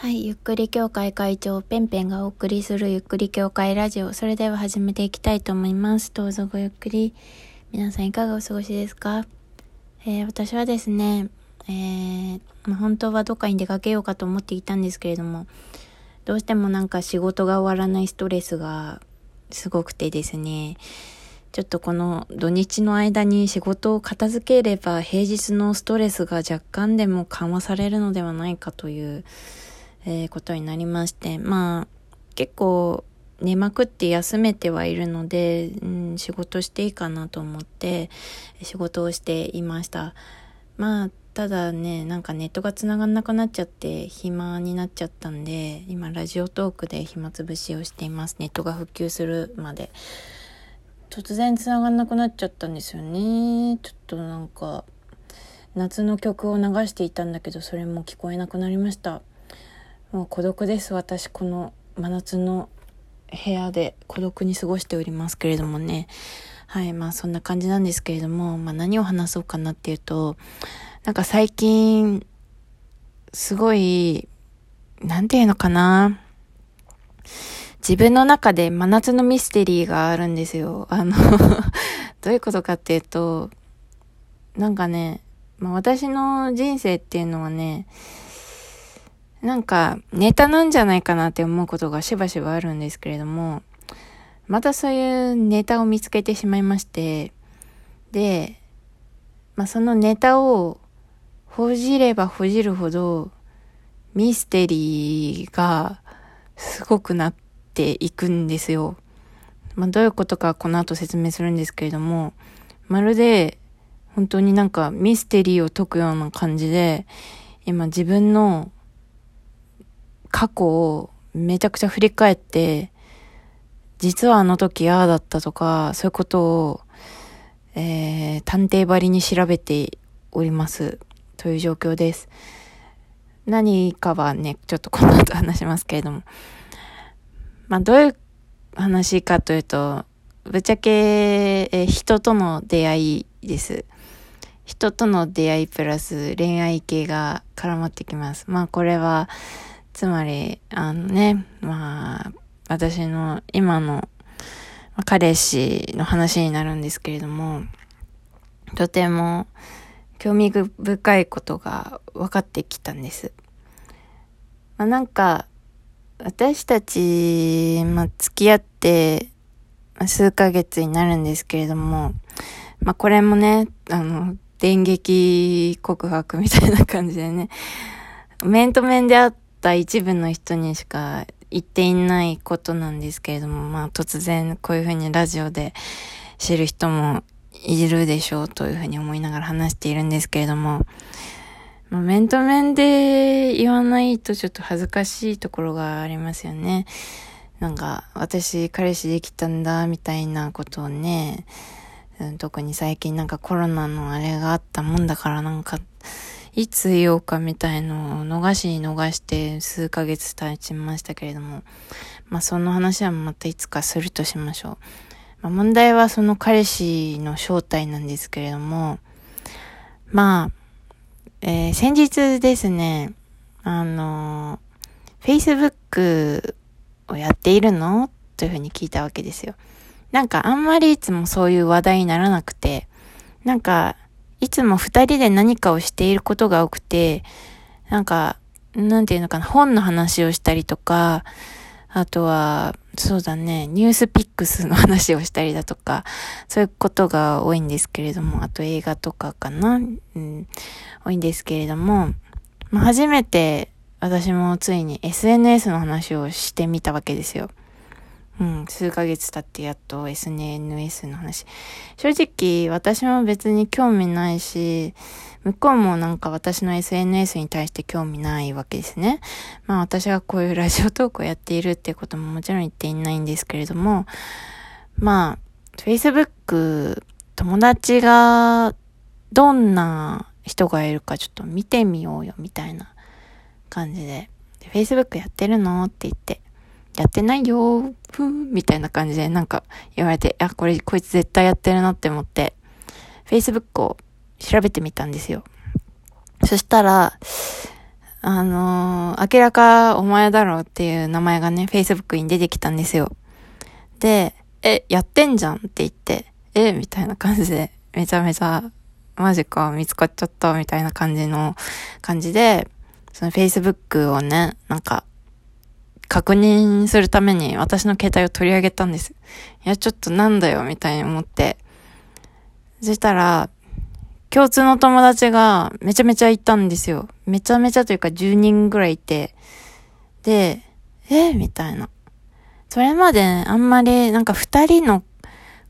はい、ゆっくり協会会長ペンペンがお送りするゆっくり協会ラジオ。それでは始めていきたいと思います。どうぞごゆっくり。皆さんいかがお過ごしですか？えー、私はですね、えー、まあ、本当はどっかに出かけようかと思っていたんですけれども、どうしてもなんか仕事が終わらないストレスがすごくてですね、ちょっとこの土日の間に仕事を片付ければ平日のストレスが若干でも緩和されるのではないかというえー、ことになりまして、まあ、結構寝まくって休めてはいるので、うん、仕事していいかなと思って仕事をしていました。まあ、ただね、なんかネットが繋がんなくなっちゃって暇になっちゃったんで、今ラジオトークで暇つぶしをしています。ネットが復旧するまで。突然繋がんなくなっちゃったんですよね。ちょっとなんか、夏の曲を流していたんだけど、それも聞こえなくなりました。もう孤独です私。この真夏の部屋で孤独に過ごしておりますけれどもね。はいまあそんな感じなんですけれども、まあ、何を話そうかなっていうとなんか最近すごいなんていうのかな。自分の中で真夏のミステリーがあるんですよ。あの どういうことかっていうと、なんかね、まあ、私の人生っていうのはね、なんかネタなんじゃないかなって思うことがしばしばあるんですけれども、またそういうネタを見つけてしまいまして、で、まあ、そのネタをほじればほじるほどミステリーがすごくなっていくんですよ。まあ、どういうことかこの後説明するんですけれども、まるで本当になんかミステリーを解くような感じで、今自分の過去をめちゃくちゃ振り返って、実はあの時ああだったとか、そういうことを、えー、探偵ばりに調べております。という状況です。何かはね、ちょっとこの後話しますけれども。まあ、どういう話かというと、ぶっちゃけ、え人との出会いです。人との出会いプラス恋愛系が絡まってきます。まあこれは、つまり、あのね、まあ、私の今の彼氏の話になるんですけれども、とても興味深いことが分かってきたんです。まあ、なんか、私たち、まあ、付き合って、数ヶ月になるんですけれども、まあ、これもね、あの、電撃告白みたいな感じでね、面と面で会った一部の人にしか言っていないことなんですけれども、まあ突然こういうふうにラジオで知る人もいるでしょうというふうに思いながら話しているんですけれども、まあ、面と面で言わないとちょっと恥ずかしいところがありますよね。なんか、私彼氏できたんだ、みたいなことをね、特に最近なんかコロナのあれがあったもんだからなんか、いつ言おうかみたいのを逃しに逃して数ヶ月経ちましたけれども、まあその話はまたいつかするとしましょう。まあ、問題はその彼氏の正体なんですけれども、まあ、えー、先日ですね、あの、Facebook をやっているの？というふうに聞いたわけですよ。なんかあんまりいつもそういう話題にならなくて、なんかいつも二人で何かをしていることが多くて、なんか、なんていうのかな、本の話をしたりとか、あとは、そうだね、ニュースピックスの話をしたりだとか、そういうことが多いんですけれども、あと映画とかかな、うん、多いんですけれども、初めて私もついに SNS の話をしてみたわけですよ。うん、数ヶ月経ってやっと SNS の話。正直、私も別に興味ないし、向こうもなんか私の SNS に対して興味ないわけですね。まあ私がこういうラジオトークをやっているってことももちろん言っていないんですけれども、まあ、Facebook、友達がどんな人がいるかちょっと見てみようよみたいな感じでで、Facebook やってるの？って言って、やってないよふーみたいな感じでなんか言われて、あ、これこいつ絶対やってるなって思って、Facebook を調べてみたんですよ。そしたら、あのー、明らかお前だろうっていう名前がね、Facebook に出てきたんですよ。で、え、やってんじゃんって言って、えみたいな感じで、めちゃめちゃ、マジか、見つかっちゃったみたいな感じの感じで、その Facebook をね、なんか、確認するために私の携帯を取り上げたんです。いや、ちょっとなんだよ、みたいに思って。そしたら、共通の友達がめちゃめちゃいたんですよ。めちゃめちゃというか10人ぐらいいて。で、え？みたいな。それまであんまりなんか二人の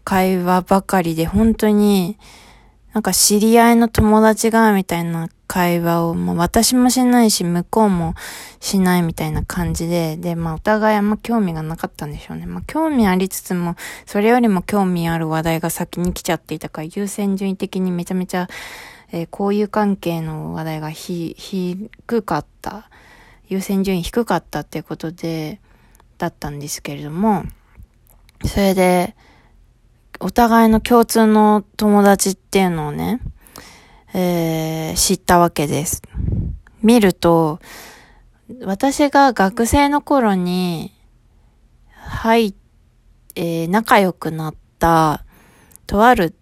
会話ばかりで本当になんか知り合いの友達がみたいな会話をもう私もしないし向こうもしないみたいな感じで、で、まあお互いあんま興味がなかったんでしょうね。まあ興味ありつつも、それよりも興味ある話題が先に来ちゃっていたから優先順位的にめちゃめちゃ、えー、交友関係の話題がひ、低かった。優先順位低かったっていうことで、だったんですけれども、それで、お互いの共通の友達っていうのをね、えー、知ったわけです。見ると、私が学生の頃に、はい、えー、仲良くなった、とある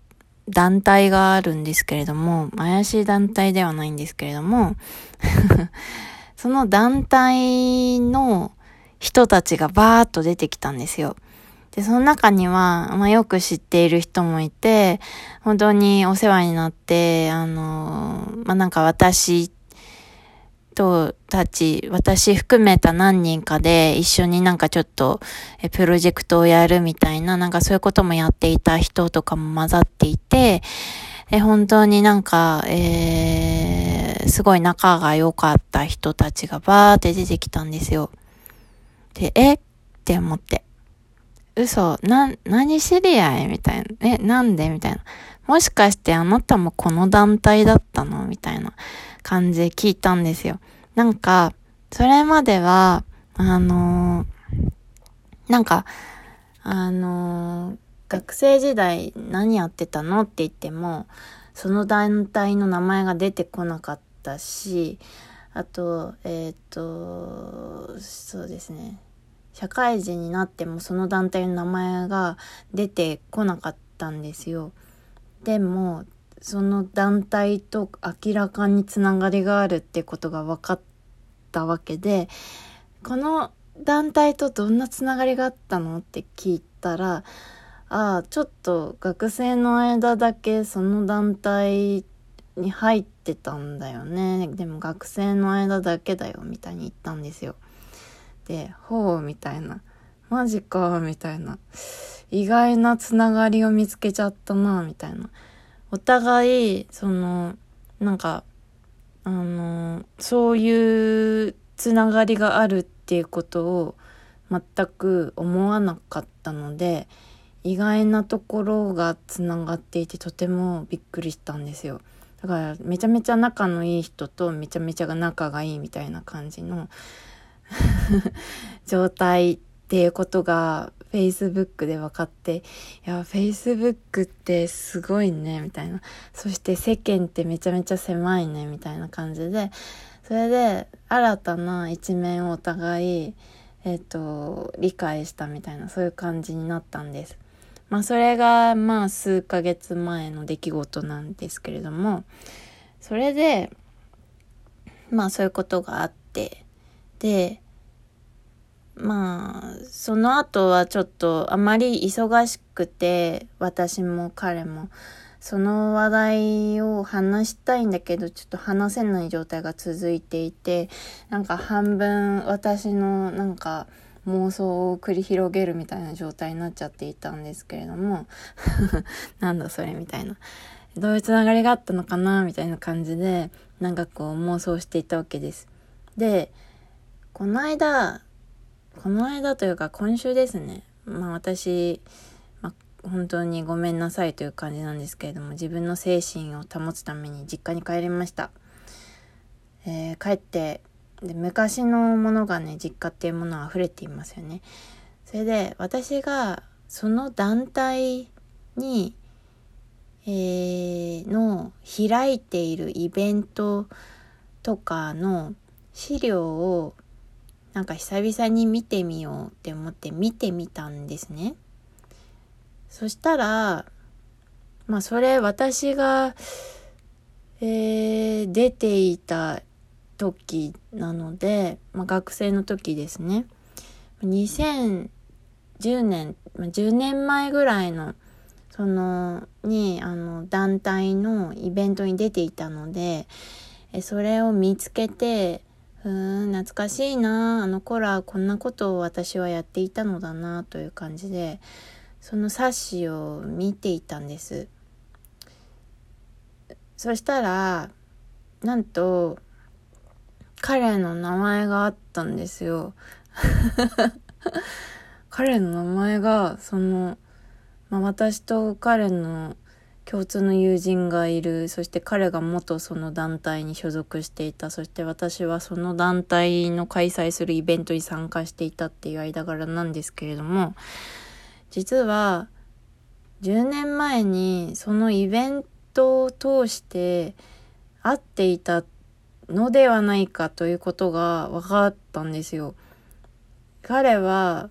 団体があるんですけれども、怪しい団体ではないんですけれども、その団体の人たちがバーっと出てきたんですよ。で、その中には、まあ、よく知っている人もいて、本当にお世話になって、あの、まあ、なんか私とたち、私含めた何人かで一緒になんかちょっと、え、プロジェクトをやるみたいな、なんかそういうこともやっていた人とかも混ざっていて、え、本当になんか、えー、すごい仲が良かった人たちがバーって出てきたんですよ。で、え？って思って。嘘、な、何知り合いみたいな。え、なんでみたいな。もしかしてあなたもこの団体だったのみたいな感じで聞いたんですよ。なんか、それまでは、あのー、なんか、あのー、学生時代何やってたのって言っても、その団体の名前が出てこなかったし、あと、えっ、ー、と、そうですね。社会人になってもその団体の名前が出てこなかったんですよ。でもその団体と明らかにつながりがあるってことが分かったわけでこの団体とどんなつながりがあったのって聞いたらああちょっと学生の間だけその団体に入ってたんだよねでも学生の間だけだよみたいに言ったんですよ。でほうみたいな。マジかみたいな。意外なつながりを見つけちゃったなみたいな。お互いそのなんかあのそういうつながりがあるっていうことを全く思わなかったので意外なところがつながっていてとてもびっくりしたんですよ。だからめちゃめちゃ仲のいい人とめちゃめちゃ仲がいいみたいな感じの 状態っていうことが Facebook で分かって、いや、Facebook ってすごいね、みたいな。そして世間ってめちゃめちゃ狭いね、みたいな感じで、それで新たな一面をお互い、えっ、ー、と、理解したみたいな、そういう感じになったんです。まあそれがまあ数ヶ月前の出来事なんですけれども、それで、まあそういうことがあって、で、まあ、その後はちょっとあまり忙しくて、私も彼も、その話題を話したいんだけど、ちょっと話せない状態が続いていて、なんか半分私のなんか妄想を繰り広げるみたいな状態になっちゃっていたんですけれども、なんだそれみたいな。どういうつながりがあったのかなみたいな感じで、なんかこう妄想していたわけです。で、この間、この間というか今週ですね。まあ私、まあ、本当にごめんなさいという感じなんですけれども、自分の精神を保つために実家に帰りました。えー、帰って、で昔のものがね、実家っていうものは溢れていますよね。それで私がその団体に、えー、の開いているイベントとかの資料をなんか久々に見てみようって思って見てみたんですね。そしたら、まあそれ私が、えー、出ていた時なので、まあ、学生の時ですね。2010年、10年前ぐらいのそのにあの団体のイベントに出ていたのでそれを見つけてうーん懐かしいな。あの頃はこんなことを私はやっていたのだなという感じでその冊子を見ていたんです。そしたらなんと彼の名前があったんですよ。彼の名前がそのまあ、私と彼の共通の友人がいるそして彼が元その団体に所属していたそして私はその団体の開催するイベントに参加していたっていう間柄なんですけれども実は10年前にそのイベントを通して会っていたのではないかということが分かったんですよ。彼は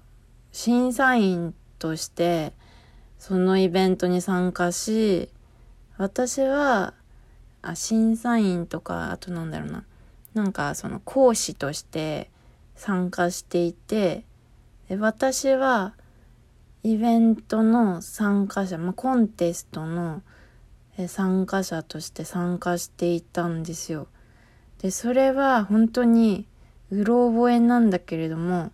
審査員としてそのイベントに参加し、私は、あ、審査員とか、あとなんだろうな、なんかその講師として参加していて、で私は、イベントの参加者、まあ、コンテストの参加者として参加していたんですよ。で、それは本当にうろ覚えなんだけれども、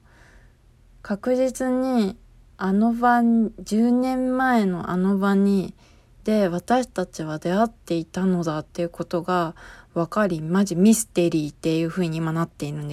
確実にあの晩10年前のあの場にで私たちは出会っていたのだっていうことが分かりマジミステリーっていう風に今なっているんです